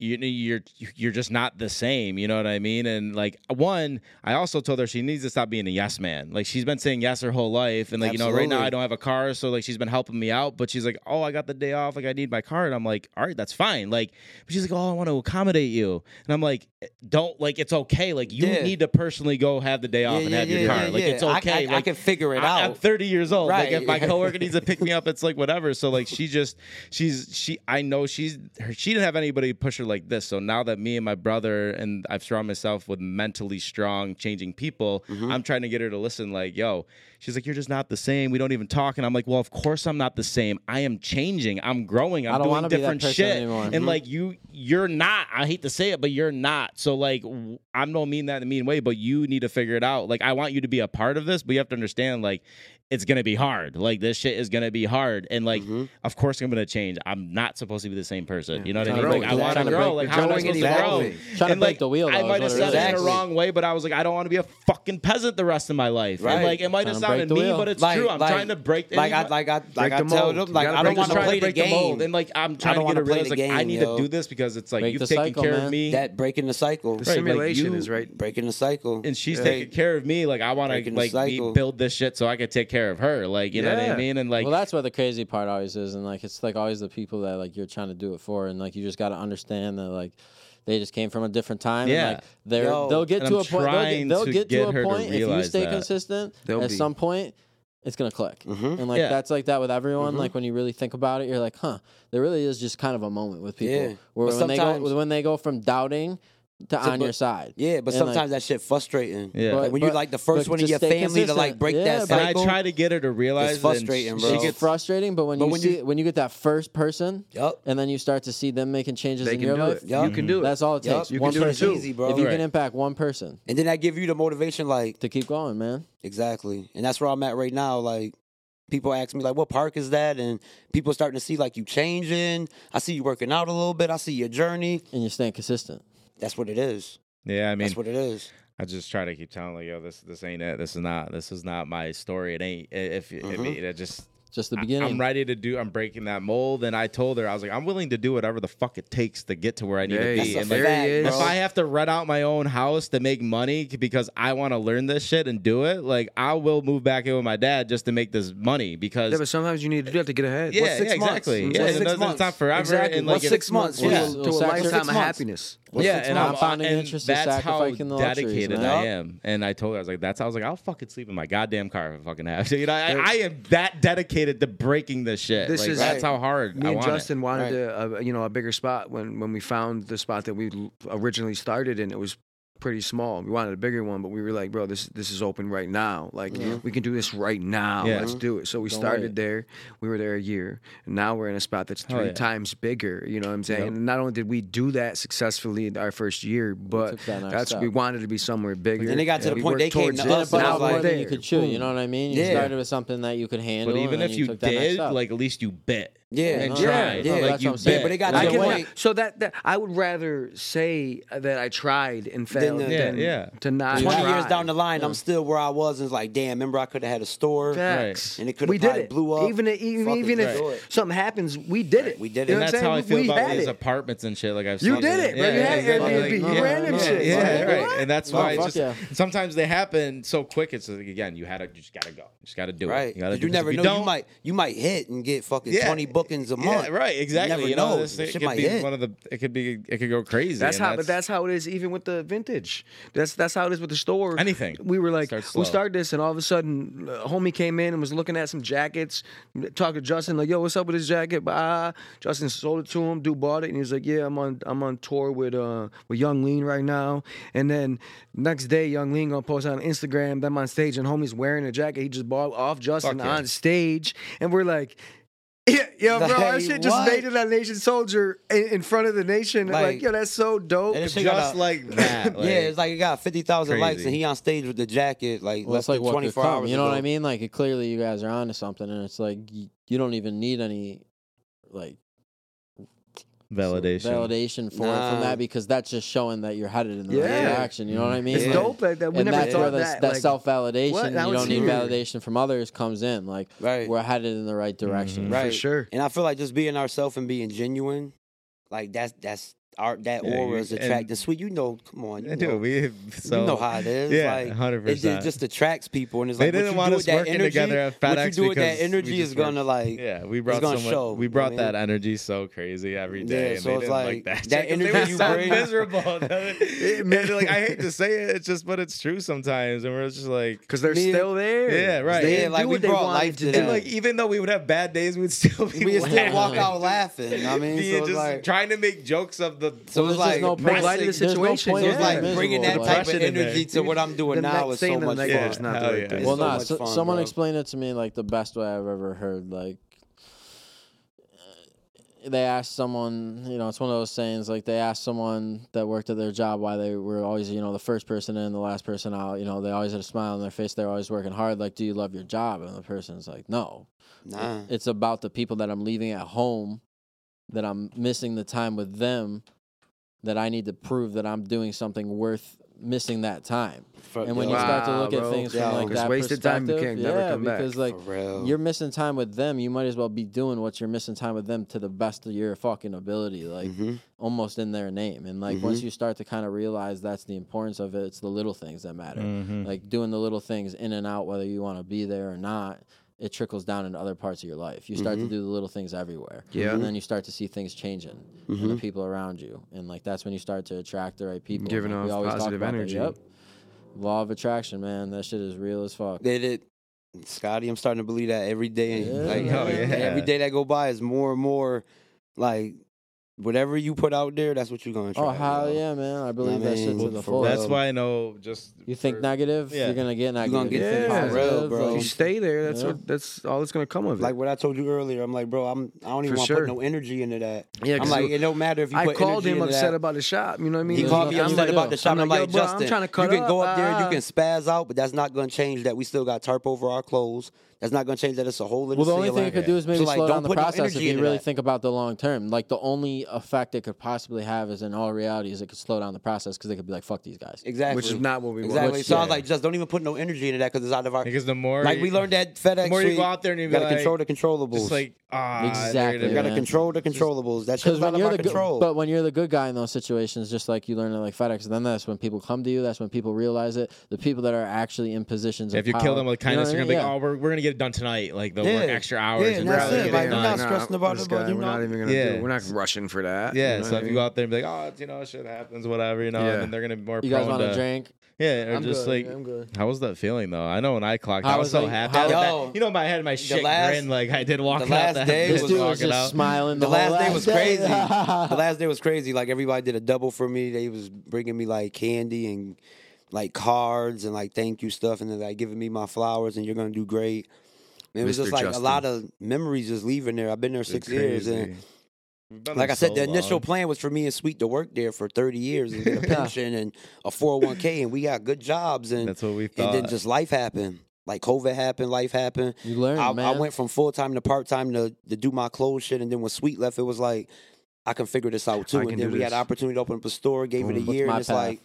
you you're you're just not the same, you know what I mean? And like one, I also told her she needs to stop being a yes man. Like she's been saying yes her whole life, and like you know, right now I don't have a car, so like she's been helping me out. But she's like, oh, I got the day off, like I need my car, and I'm like, all right, that's fine. Like, but she's like, oh, I want to accommodate you, and I'm like, don't like it's okay. Like you Yeah. need to personally go have the day off and have your car. like it's okay. I, I, like can figure it out. I'm 30 years old. Like Right. if my coworker needs to pick me up, it's like whatever. So like she just she's she I know she's her, she didn't have anybody push her like this. So now that me and my brother and I've surrounded myself with mentally strong, changing people, Mm-hmm. I'm trying to get her to listen. Like yo, she's like you're just not the same. We don't even talk. And I'm like, well, of course I'm not the same. I am changing. I'm growing. I'm I don't doing wanna be that different shit. anymore. And Mhm. like you, you're not. I hate to say it, but you're not. So like w- I don't mean that in a mean way, but you need to figure it out. Like I want you to be a part of this, but you have to understand like it's gonna be hard. Like this shit is gonna be hard, and like Mhm. of course I'm gonna change. I'm not supposed to be the same person. You know what I mean? to Like I want to grow. break- Like how am I supposed and to grow? evolving. Trying to And, break like, the wheel, though, I might have said is. it in a Exactly. wrong way, but I was like, I don't want to be a fucking peasant the rest of my life. And Right. like it might have Trying to break sounded the mean, but it's Like- true. I'm like- trying to break. like I anybody- like I like I tell them like I don't want to play the game. mold, and like I'm trying don't to get wanna to play realize the like I need to do this because it's like you've the taken care of me. that breaking the cycle, The Right, like simulation you- is right. breaking the cycle, and she's taking care of me. Like I want to like be, cycle. build this shit so I can take care of her. Like you know what I Yeah. mean? And like well, that's what the crazy part always is, and like it's like always the people that like you're trying to do it for, and like you just got to understand that like they just came from a different time. Yeah. and, like they're Yo. they'll get And to I'm a point. They'll trying get, they'll to get get to her a to point if you realize stay that. consistent. They'll at be. some point, it's gonna click, Mhm. and like Yeah. that's like that with everyone. Like when you really think about it, you're like, huh, there really is just kind of a moment with people Yeah. where But when they go sometimes- when they go from doubting to on but- your side. Yeah, but And, like, sometimes that shit frustrating. Yeah. like when But- you're like the first one in your stay family to like break Yeah, that but- and I try to get her to realize It's that frustrating, she bro. gets it's frustrating, but when But you when see you- when you get that first person, Yup. and then you start to see them making changes They in your life, it. Yup. You can do it. that's all it Yup. takes. You one can do person. too. Easy, bro. If you Right. can impact one person And then that give you the motivation, like to keep going, man. exactly. And that's where I'm at right now. Like people ask me, like, what park is that? And people starting to see like you changing. I see you working out a little bit. I see your journey. And you're staying consistent. That's what it is. Yeah, I mean, That's what it is. I just try to keep telling like, yo, this this ain't it. This is not this is not my story. It ain't. If, if Mhm. it, it just Just the beginning. I'm ready to do. I'm breaking that mold, and I told her I was like, I'm willing to do whatever the fuck it takes to get to where I need There to be. And like, fact, he is. if bro. I have to rent out my own house to make money because I want to learn this shit and do it, like I will move back in with my dad just to make this money because. Yeah, but sometimes you need to do have to get ahead. yeah, What's six yeah, months? exactly. What's Yeah, six it months? it's not forever. Exactly. And What's like, six it- months? to, Yeah. To a lifetime six of months? happiness. What's yeah, six and months? I'm Compounding and interest is that's how sacrificing the luxuries, dedicated man. I am. And I told her I was like, "That's." how I was like, "I'll fucking sleep in my goddamn car if I fucking have to." You know, I, I am that dedicated to breaking this shit. This like, is- that's how hard Me I and want it. Justin wanted Right. to, uh, you know, a bigger spot when when we found the spot that we originally started in. It was pretty small. We wanted a bigger one, but we were like, bro, this this is open right now. Like we can do this right now. Yeah. Let's do it. So we Don't started wait. there. We were there a year, and now we're in a spot that's Hell three yeah. times bigger. You know what I'm saying? Yep. And not only did we do that successfully in our first year, but took that next that's step. we wanted to be somewhere bigger. then they got to the We point worked they came towards to us but and now more like, than you could chew. You know what I mean? You Yeah. started with something that you could handle. But even if then you took that next did, like at least you bit. Yeah, and no, tried. yeah, like that's you what I'm saying. But they got to I the can, point. so that, that I would rather say that I tried and failed the- than Yeah, yeah. to not. 20 years down the line, I'm still where I was. And it's like, damn, remember I could have had a store. Facts. And it coulda we did probably it. blew up. Even even, even if do it. something happens, we did it. We did You it. know And what that's how I feel We about these apartments and shit. Like I've You seen did it, bro. You had. Airbnb. You yeah, ran them shit. Yeah, right. And that's why it's fuck just yeah. sometimes they happen so quick. It's like, again, you had to you just gotta go. You just gotta do it. You, gotta You, do it. 'Cause never know. you You might you might hit and get fucking Yeah. 20 bookings a month. Yeah, right. Exactly. never You know, know. this it Shit could might be hit. one of the. It could be. It could go crazy. That's and how, but that's how it is. Even with the vintage, that's that's how it is with the store. Anything. We were like, Start we slow. started this, and all of a sudden, a homie came in and was looking at some jackets. Talked to Justin, like, "Yo, what's up with this jacket?" Bah. Justin sold it to him. Dude bought it, and he was like, "Yeah, I'm on I'm on tour with uh with Yung Lean right now." And then next day, Yung Lean gonna post on Instagram them on stage, and homie's wearing a jacket he just bought off Justin yeah. on stage, and we're like. Yeah, yo, bro, that Like, shit just what? made it a nation soldier in, in front of the nation. Like, Like- yo, that's so dope. And it shit got Just a- like that. Like, yeah, it's like it got fifty thousand likes, and he on stage with the jacket like Well, less like than what twenty could four come. hours. You know what. I mean? Like, it, clearly, you guys are onto something, and it's like you, you don't even need any like validation. validation for it from that because that's just showing that you're headed in the right direction. You know what I mean? it's Yeah. dope that. We and never that's where thought that. that like, self validation, what? Now you don't need here. validation from others, comes in. Like, Right. we're headed in the right direction. Mhm. Right. for sure. And I feel like just being ourselves and being genuine, like that's that's our that Yeah, aura you- is and- attracting. Sweet, you know, come on, you Yeah, know, dude, we so you know how it is. Yeah, like, hundred It just, just attracts people, and it's They like what didn't you want do us with that working energy, together at what you FedEx do with that energy is gonna worked- like. Yeah, we brought gonna so show, much. We you know brought mean? that energy so crazy every day. Yeah, and so they it's didn't like, like that. that shit 'cause they energy were you so bring- miserable. it, man, like I hate to say it, it's just, but it's true sometimes, and we're just like, Because they're Me- still there. Yeah, right. They Yeah, like, we brought life to do. that. and like even though we would have bad days, we'd still be We still walk laughing. out laughing. I mean, Being just trying to make jokes of the. So There's it's like no Make point- light the there's no point So in it's like being bringing that type of Depression in there. energy to what I'm doing The now is so much negative fun. is not the right yeah. thing. It's well, so nah, so, fun, someone bro. explained it to me like the best way I've ever heard. Like, they asked someone, you know, it's one of those sayings. Like they asked someone that worked at their job why they were always, you know, the first person in, the last person out. You know, they always had a smile on their face. They're always working hard. Like, do you love your job? And the person's like, no. Nah. It's about the people that I'm leaving at home, that I'm missing the time with them, that I need to prove that I'm doing something worth missing that time. And when you start to look at things from like that wasted time perspective, never yeah, come back. because like you're missing time with them, you might as well be doing what you're missing time with them to the best of your fucking ability, like Mhm. almost in their name. And like once Mhm. you start to kind of realize that's the importance of it, it's the little things that matter. Mhm. Like doing the little things in and out, whether you want to be there or not. It trickles down into other parts of your life. You start to Mhm. do the little things everywhere, Yeah. and then you start to see things changing in the Mhm. people around you, and like that's when you start to attract the right people. Giving like, we off always talk positive about that. energy. Yep. Law of attraction, man. That shit is real as fuck. Did it, Scotty? I'm starting to believe that every day. Yeah. Like, oh, yeah. every day that go by is more and more like whatever you put out there, that's what you're gonna try. Oh hell yeah, man! I believe that shit to the for full. That's why I know. Just You think for- negative, Yeah. you're gonna get negative. You're gonna get You think things real, positive, bro. If you stay there, that's Yeah. what that's all that's gonna come of it. Like what I told you earlier, I'm like, bro, I'm I don't even want to sure. put no energy into that. yeah, I'm 'cause like, it don't matter if you I put called energy him into upset that. about the shop. You know what I mean? He There's called me upset to about the shop. I'm I'm like, like, yo, bro, I'm Justin, trying to cut you can go up, up there you ah. can spaz out, but that's not going to change that we still got tarp over our clothes. That's not going to change that it's a whole. in the Well, the only thing it could do is maybe So, like, slow down the put no process if you really that. think about the long term. Like the only effect it could possibly have is in all reality is it could slow down the process because they could be like, "Fuck these guys." Exactly. which is not what we want. Exactly. Which- so I was like, just don't even put no energy into that because it's out of our. because the more Like we learned that FedEx. the more you go out there and you you gotta like, control the controllables. just like ah, Exactly, you you gotta man. control the controllables. That's shit's Because out when of you're our the control. good, but when you're the good guy in those situations, just like you learn at like FedEx, then that's when people come to you. That's when people realize it. The people that are actually in positions. If you kill them with kindness, you're gonna be like, oh, we're, we're gonna get it done tonight. Like they'll Yeah. work extra hours Yeah, and and that's gonna it. get Like, we're done. not stressing about this it, but guy, you we're know- not even gonna Yeah. do. We're not rushing for that. Yeah, you know so what if I you go out there and be like, oh, it's, you know, shit happens, whatever, you know, Yeah. and then they're gonna be more You guys prone want to a drink? Yeah, or I'm just good. like, I'm good. how was that feeling though? I know when I clocked, How I was was, so like- happy. how- I Yo, that- you know, my head, my shit last- grin like I did walk the out last that day This was dude was walking just out. smiling. the The, last day was crazy. the last day was crazy. Like everybody did a double for me. They was bringing me like candy and like cards and like thank you stuff, and then like giving me my flowers and you're gonna do great. And it was Mr. just like Justin. a lot of memories just leaving there. I've been there six years, and crazy. We've been like there I said, so the initial long. plan was for me and Sweet to work there for 30 years and get a pension and a 401k, and we got good jobs, and That's what we thought. and then just life happened. Like COVID happened, life happened. You learn, I, man. I went from full time to part time to to do my clothes shit, and then when Sweet left, it was like I can figure this out too. I And then do we had this. the opportunity to open up a store, gave it a year, and it's path? like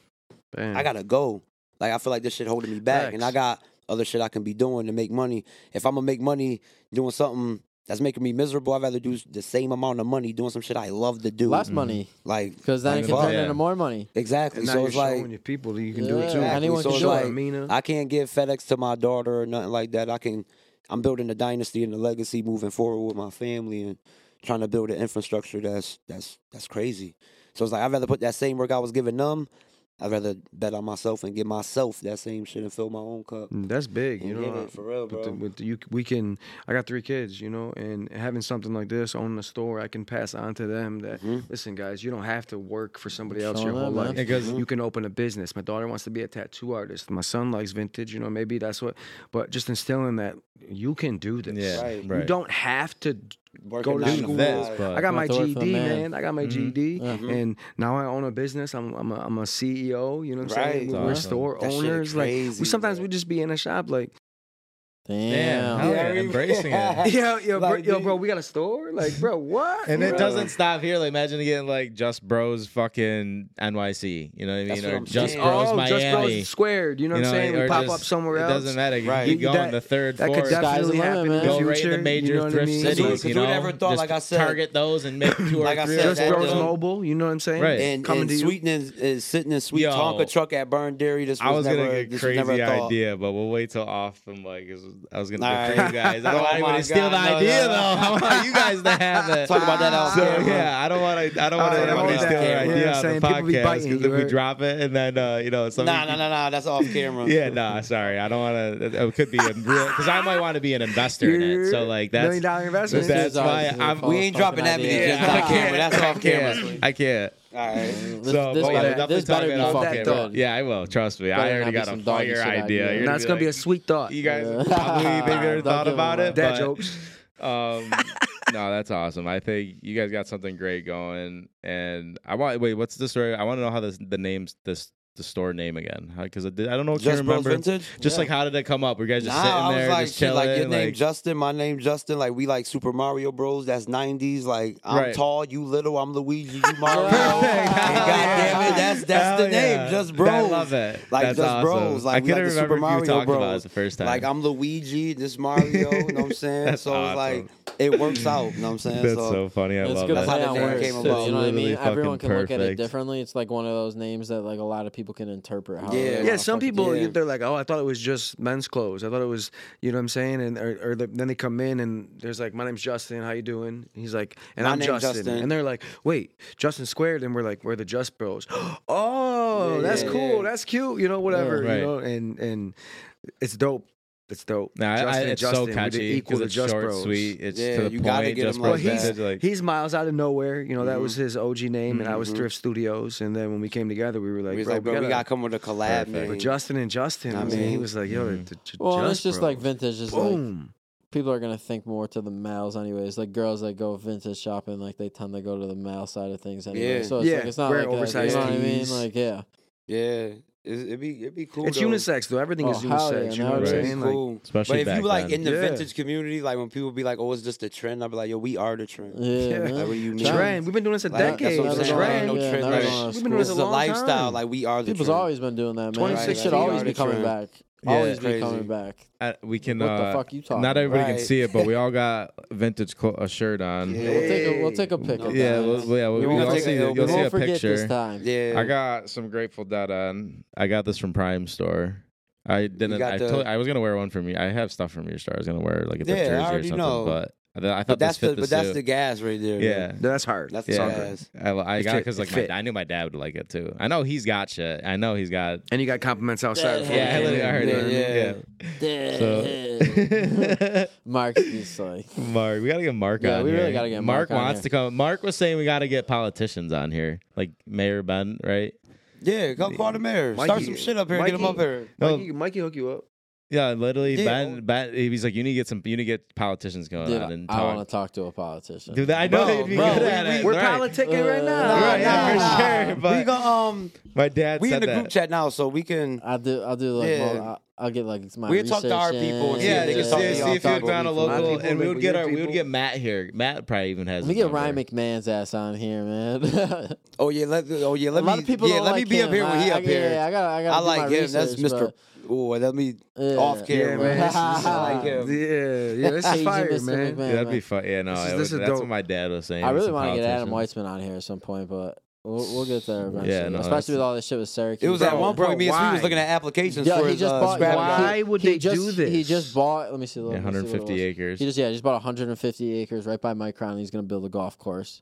Bam. I gotta go. Like I feel like this shit holding me back, and I got other shit I can be doing to make money. If I'm gonna make money doing something that's making me miserable, I'd rather do the same amount of money doing some shit I love to do. less mm-hmm. money Like because then Like, it can fuck. turn into more money. exactly. And now So you're it's like showing your people that you can do it Yeah, too. anyone so can it's do it. like Amina. I can't give FedEx to my daughter or nothing like that. I can. I'm building a dynasty and a legacy moving forward with my family and trying to build an infrastructure that's that's that's crazy. So it's like I'd rather put that same work I was giving them. I'd rather bet on myself and get myself that same shit and fill my own cup. Mm, That's big, you know. it for real, with the- bro. with the- you, we can. I got three kids, you know, and having something like this, owning a store, I can pass on to them that. Mhm. Listen, guys, you don't have to work for somebody else Showing your whole them, man. life. Because- you can open a business. My daughter wants to be a tattoo artist. My son likes vintage. You know, maybe that's what. But just instilling that you can do this. Yeah, Right. You right. don't have to Go to school. I got my GD, man. I got my mm-hmm. Mm-hmm. and now I own a business. I'm I'm a, I'm a CEO. You know what I'm right. saying? We're awesome. store owners. Crazy, like we sometimes bro. we just be in a shop like Damn. Damn. Yeah, embracing it. Yo, yo, like, bro, yo, bro, we got a store? Like, bro, what? And bro. it doesn't stop here. Like, imagine getting like Just Bros fucking NYC. You know what I mean? Or Just saying. Bros oh, Miami. Just Bros squared. You know, you know what I'm saying? We pop just, up somewhere else. It doesn't matter. You right. keep going that, the third, that fourth. That could definitely happen future. Go right in the major you know thrift mean? cities. You know? thought, just like I said. Target those and make two like or three. Just Bros Mobile. You know what I'm saying? Right. And, to sweetening is sitting in Sweet Tonka truck at Byrne Dairy. This was never a thought. I was going to get crazy idea, but we'll wait till off the mic. I was gonna All right. you guys. I don't oh want anyone to steal the no, idea no, no. though. I want you guys to have it. Talk about that out so. Yeah, I don't want to. I don't want to steal the idea you on the podcast because if we drop it and then uh, you know, some nah, nah, nah, nah, that's off camera. yeah, nah, sorry, I don't want to. It could be a real because I might want to be an investor in it. So like that's million dollar investment. That's why we ain't dropping that many on camera. That's off camera. I can't. All right. Mm, this, so, yeah, better, be thought. Yeah, I will. Trust me. I already got a fire idea. idea. That's gonna be a sweet thought. You guys probably maybe thought about it. Dad jokes. Um, no, that's awesome. I think you guys got something great going, and I want wait. What's the story? I want to know how this the names this the store name again? Because I, I, don't know. if just Bros Vintage. Just yeah. like how did it come up? Were you guys just nah, sitting there, like, just chilling? Like your name. Justin, my name Justin. Like we like Super Mario Bros. That's '90s. Like I'm right. tall, you little. I'm Luigi, you Mario. and God damn it, that's that's Hell the name. Yeah. Just Bros. I love it. Like that's just awesome. Bros. Like I we like the Super Mario Bros. the first time. Like I'm Luigi, this Mario. you know what I'm saying? so awesome. it's like it works out. You know what I'm saying? That's so, so funny. I love that. That's how the name came about. You know what I mean? Everyone can look at it differently. It's like one of those names that like a lot of people people can interpret how. Yeah, yeah. Some people yeah. they're like, oh, I thought it was just men's clothes. I thought it was, you know, what I'm saying, and or, or the, then they come in and there's like, my name's Justin. How you doing? And he's like, and my I'm Justin. Justin. and they're like, wait, Justin squared, and we're like, we're the Just Bros. oh, yeah, that's cool. That's cute. You know, whatever. Right. You know, and and it's dope that's dope. Nah, Justin, I, it's Justin, so catchy. Equal to it's Just short, Bros. Sweet. It's yeah, to the you point. gotta get Just him like that. He's, like, he's miles out of nowhere. You know that mm-hmm. was his OG name, mm-hmm. and I was Thrift Studios. And then when we came together, we were like, we bro, like, bro, we, gotta, we gotta come with a collab, man. But Justin and Justin, I mean, he was like, yo, mm-hmm. the, the, well, just it's just bros. like vintage. Is Boom. Like, people are gonna think more to the males anyways. Like girls that go vintage shopping, like they tend to go to the male side of things anyway. Yeah. So it's yeah. like it's not Wear like oversized a, you know what I mean? Like yeah. Yeah. It'd be it'd be cool. It's though. unisex though. Everything oh, is unisex. Yeah, you know what I'm saying? Like, cool. Especially but if back you like then. in the yeah. vintage community, like when people be like, "Oh, it's just a trend," I'd be like, "Yo, we are the trend." Yeah. Like, what you mean? Trend. We've been doing this a like, decade. That's what I'm trend. No trend. Yeah, like, we've been doing this a, a lifestyle. Time. Like we are the. People's trend. always been doing that. man. Twenty six right, should always be coming back. Yeah, Always be coming back. I, we can. What the uh, fuck you talking? Not everybody can see it, but we all got vintage co- a uh, shirt on. Yeah, We'll take a we'll take a pic. of yeah, we'll, yeah. We, we won't all take see, it, you'll see a forget picture. this time. Yeah. I got some Grateful Dead on. I got this from Prime Store. I didn't. I, the- told, I was gonna wear one from you. I have stuff from your store. I was gonna wear like a Yeah, I jersey or already something, know. but I thought but that's the, the but that's the gas right there. Yeah, no, that's hard. That's yeah. the gas. I, I got because like my, I knew my dad would like it too. I know he's got shit. I know he's got. And you got compliments outside. Dad, yeah, yeah, I heard yeah, it. Yeah. yeah. yeah. So. Mark's just like Mark. We gotta get Mark yeah, on. We really gotta get Mark. Mark wants to come. Mark was saying we gotta get politicians on here, like Mayor Ben, right? Yeah, come call the mayor. Mikey, Start some shit up here. Mikey, get him up here. Mikey, Mikey hook you up. Yeah, literally, Dude, oh. he's like, you need to get some, you need to get politicians going Dude, on and I want to talk to a politician. Dude, I know bro, bro, we, we, we're right. politicking right uh, now. Right, yeah, nah, for sure. But we go, um, my dad. We in the that. group chat now, so we can. I'll do. I'll do like. Yeah. I, will get like my. We talk to our people. And yeah, yeah. See, see if you found a local, people, and we would get our, we would get Matt here. Matt probably even has. We get Ryan McMahon's ass on here, man. oh yeah, let oh yeah, let me. Yeah, let me be up here when he up here. Yeah, I got. I got. I like him. That's Mr. Oh, that'd be yeah. off camera. Yeah, I like him. Yeah, yeah, this is fire, man. McMahon, yeah, that'd be fun. Yeah, no, this is, this was, is that's what my dad was saying. I really want to get Adam Weitsman on here at some point, but We'll, we'll, get there eventually. Yeah, no, especially with all this shit with Syracuse. It was bro, at one point bro, me and Sweet was looking at applications yeah, for he his, just uh, bought, Why would he they just, do this? He just bought. Let me see. Let yeah, 150 see acres. He just yeah, he just bought 150 acres right by Micron. He's gonna build a golf course.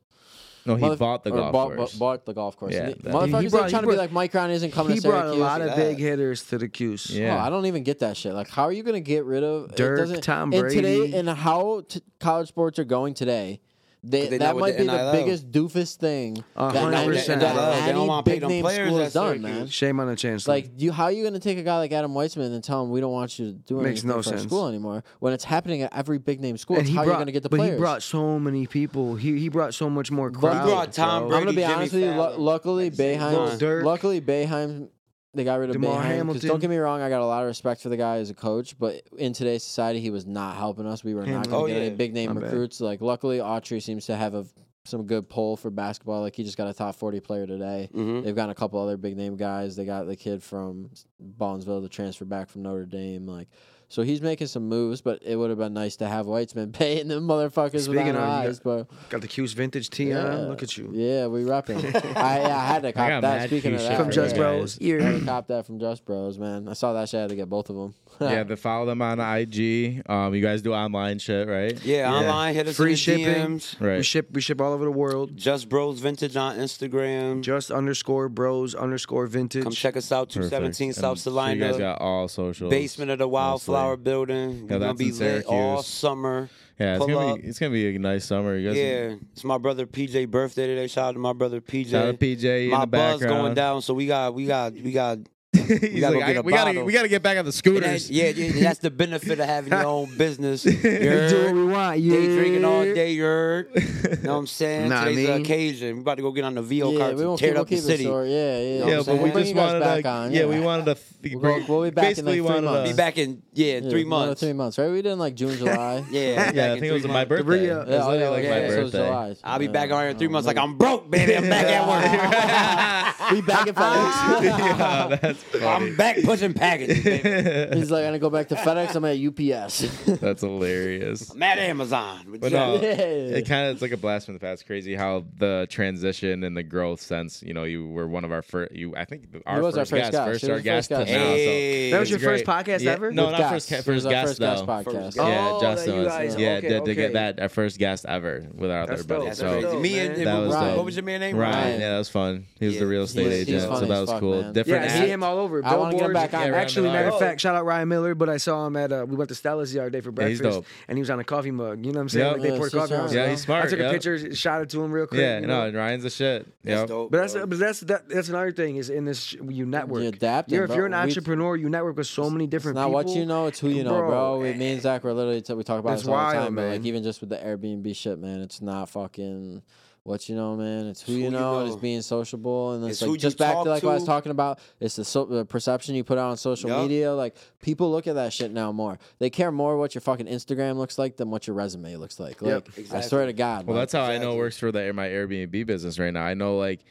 No, he Motherf- bought the golf bought, course. bu- bought the golf course. Yeah, Motherfuckers are trying to be like Mike Brown isn't coming He to brought Syracuse. a lot of big hitters to the Cuse. Yeah. Oh, I don't even get that shit. Like, how are you going to get rid of Dirk, Tom today Brady. and how t- college sports are going today? They, they that might the be the biggest doofus thing that, 100%. Any, that any big name school has done, man. Shame on the chance. Like, you, how are you going to take a guy like Adam Weitsman and tell him we don't want you to do Makes anything no for school anymore when it's happening at every big name school? And how brought, are you going to get the but players? But he brought so many people. He he brought so much more crowd. He brought Tom Brady, I'm going to be Jimmy honest with you. Luckily, Boeheim, luckily, Boeheim they got rid of Damar Hamilton. Don't get me wrong, I got a lot of respect for the guy as a coach, but in today's society, he was not helping us. We were not getting going to Oh, get yeah. any big name My bad. recruits. Like, luckily, Autry seems to have a, some good pull for basketball. Like, he just got a top forty player today. Mm-hmm. They've got a couple other big name guys. They got the kid from Ballsville to transfer back from Notre Dame. Like, so he's making some moves, but it would have been nice to have Weitsman paying them motherfuckers Speaking without of, eyes, But Got the Cuse vintage tee yeah. on. Look at you. Yeah, we repping. I, I had to cop that. Speaking of that, from Just Bros, yeah. Cop that from Just Bros, man. I saw that shit. I had to get both of them. yeah, to follow them on IG. Um, you guys do online shit, right? Yeah, yeah. online. Hit us free shipping. DMs. Right. We ship. We ship all over the world. Just Bros Vintage on Instagram. Just underscore Bros underscore Vintage. Come check us out. Two seventeen South Salina. So you guys got all social. Basement of the Wildflower. Flower Building. We're gonna be lit all summer. Yeah, it's gonna be it's gonna be a nice summer. You guys yeah, it's my brother PJ birthday today. Shout out to my brother PJ. Shout out PJ. My in the buzz background. going down, so we got we got we got Gotta like, go we gotta, we gotta get back on the scooters. That, yeah, yeah, that's the benefit of having your own business. You do what we want. Yeah. Day drinking all day. You heard? know what I'm saying? Today's the occasion. We about to go get on the VO yeah, cards and tear up the city. Yeah, yeah. Know yeah, but we just wanted to. Yeah, we wanted to. We'll, we'll be back basically in like three months. Be back in yeah, three months. Three months, right? We did in like June, July. Yeah, yeah. I think it was my birthday. Oh, yeah, like my birthday. I'll be back on here in three months. Like I'm broke, baby. I'm back at work. We back in five. Yeah, that's I'm back pushing packages. Baby. He's like, I'm gonna go back to FedEx. I'm at UPS. That's hilarious. I'm at Amazon. But no, uh, it kind of it's like a blast from the past. Crazy how the transition and the growth since you know you were one of our first. You I think our first, our first guest, guest. first our guest, guest. Hey. now. So that was your great. first podcast yeah, ever. No, With not guys. first, first guest first though. Podcast. Oh, yeah, Justin. Yeah, okay, did, okay. to get that our first guest ever with our other buddy. So me and that was what was your man name? Ryan. Yeah, that was fun. He was the real estate agent, so that was cool. Different. See him all all over. I want to get back on. Yeah, Actually, matter of fact, shout out Ryan Miller. But I saw him at uh, we went to Stella's the other day for breakfast, yeah, and he was on a coffee mug. You know what I'm saying? Yep. Like they yeah, poured coffee. On, yeah, he's smart. I took yep. a picture, shot it to him real quick. Yeah, you know? no, Ryan's a shit. Yeah, but that's bro. but that's that, that's another thing is in this you network. You adapt. If you're an entrepreneur, you network with so many different. It's not what you know, it's who you know, bro. Eh, me and Zach were literally we talk about this all the time, but Like even just with the Airbnb shit, man, it's not fucking what you know, man. It's who, you, know, you, know, it's being sociable, and it's, it's like just back to like to. what I was talking about. It's the, so, the perception you put out on social yep. media. Like people look at that shit now more. They care more what your fucking Instagram looks like than what your resume looks like. Like yep. exactly. I swear to God. Well, that's how exactly. I know it works for the, my Airbnb business right now. I know like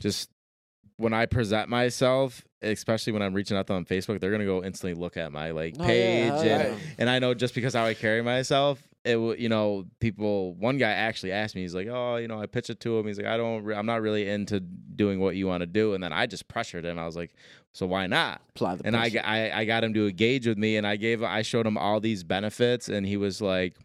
just when I present myself, especially when I'm reaching out to them on Facebook, they're gonna go instantly look at my like oh, page, yeah, and, yeah. and I know just because how I carry myself, it you know people one guy actually asked me he's like oh you know i pitched it to him. He's like i don't i'm not really into doing what you want to do. And then i just pressured him. I was like so why not? Apply the and I, I, I got him to engage with me and i gave i showed him all these benefits and he was like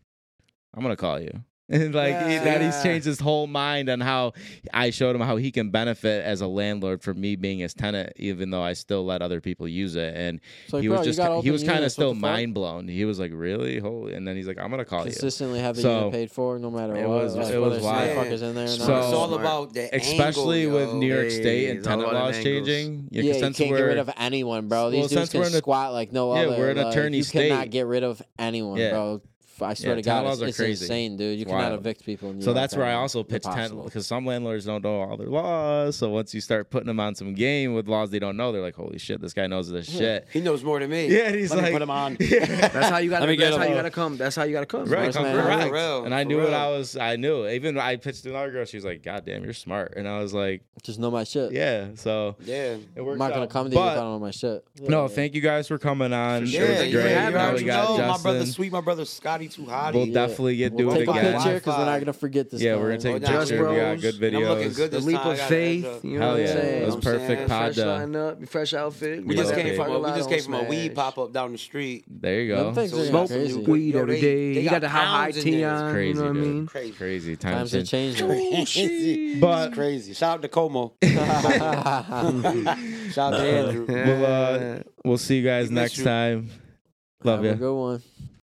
i'm gonna call you. and like yeah. he, that he's changed his whole mind on how I showed him how he can benefit as a landlord from me being his tenant, even though I still let other people use it. And so he, was just he was kind of still mind blown. He was like, "Really? Holy!" And then he's like, "I'm gonna call consistently you consistently have the so, paid for, no matter it what." Was, it was in there so, it's all about the especially angle, with New York hey, State and tenant laws angles. changing. Yeah, yeah you can't get rid of anyone, bro. These well, dudes can squat like no other. Yeah, we're an attorney state. You cannot get rid of anyone, bro. I swear yeah, to God, it's, it's insane, dude. You Wild. cannot evict people. so that's where I also pitch tent because some landlords don't know all their laws. So once you start putting them on some game with laws they don't know, they're like, "Holy shit, this guy knows this shit." He knows more than me. Yeah, and he's Let like, "Put him on." Yeah. That's how you got. to That's how you got to come. That's how you got to come. Right, come correct. And I knew what I was. I knew. Even I pitched another girl. She was like, "God damn, you're smart," and I was like, "Just know my shit." Yeah. So yeah, I'm not gonna come to you if I don't know my shit. No, thank you guys for coming on. Yeah, you. My brother, sweet, my brother Scotty too hot. We'll definitely get do we'll it take a picture because we're not gonna forget this. Yeah, guy. we're gonna take oh, a picture. Bros. We good videos. I'm looking good. The leap time. of faith. You know Hell what I'm yeah. saying? It was I'm perfect pod. Fresh line up, fresh outfit. We just came from we just came from a weed pop up down the street. There you go. Smoke weed every day. You got the high high tea on. Crazy, you know what I mean? Crazy, times have changed. But crazy. Shout out to Como. Shout out to Andrew. We'll we'll see you guys next time. Love Have you. A good one.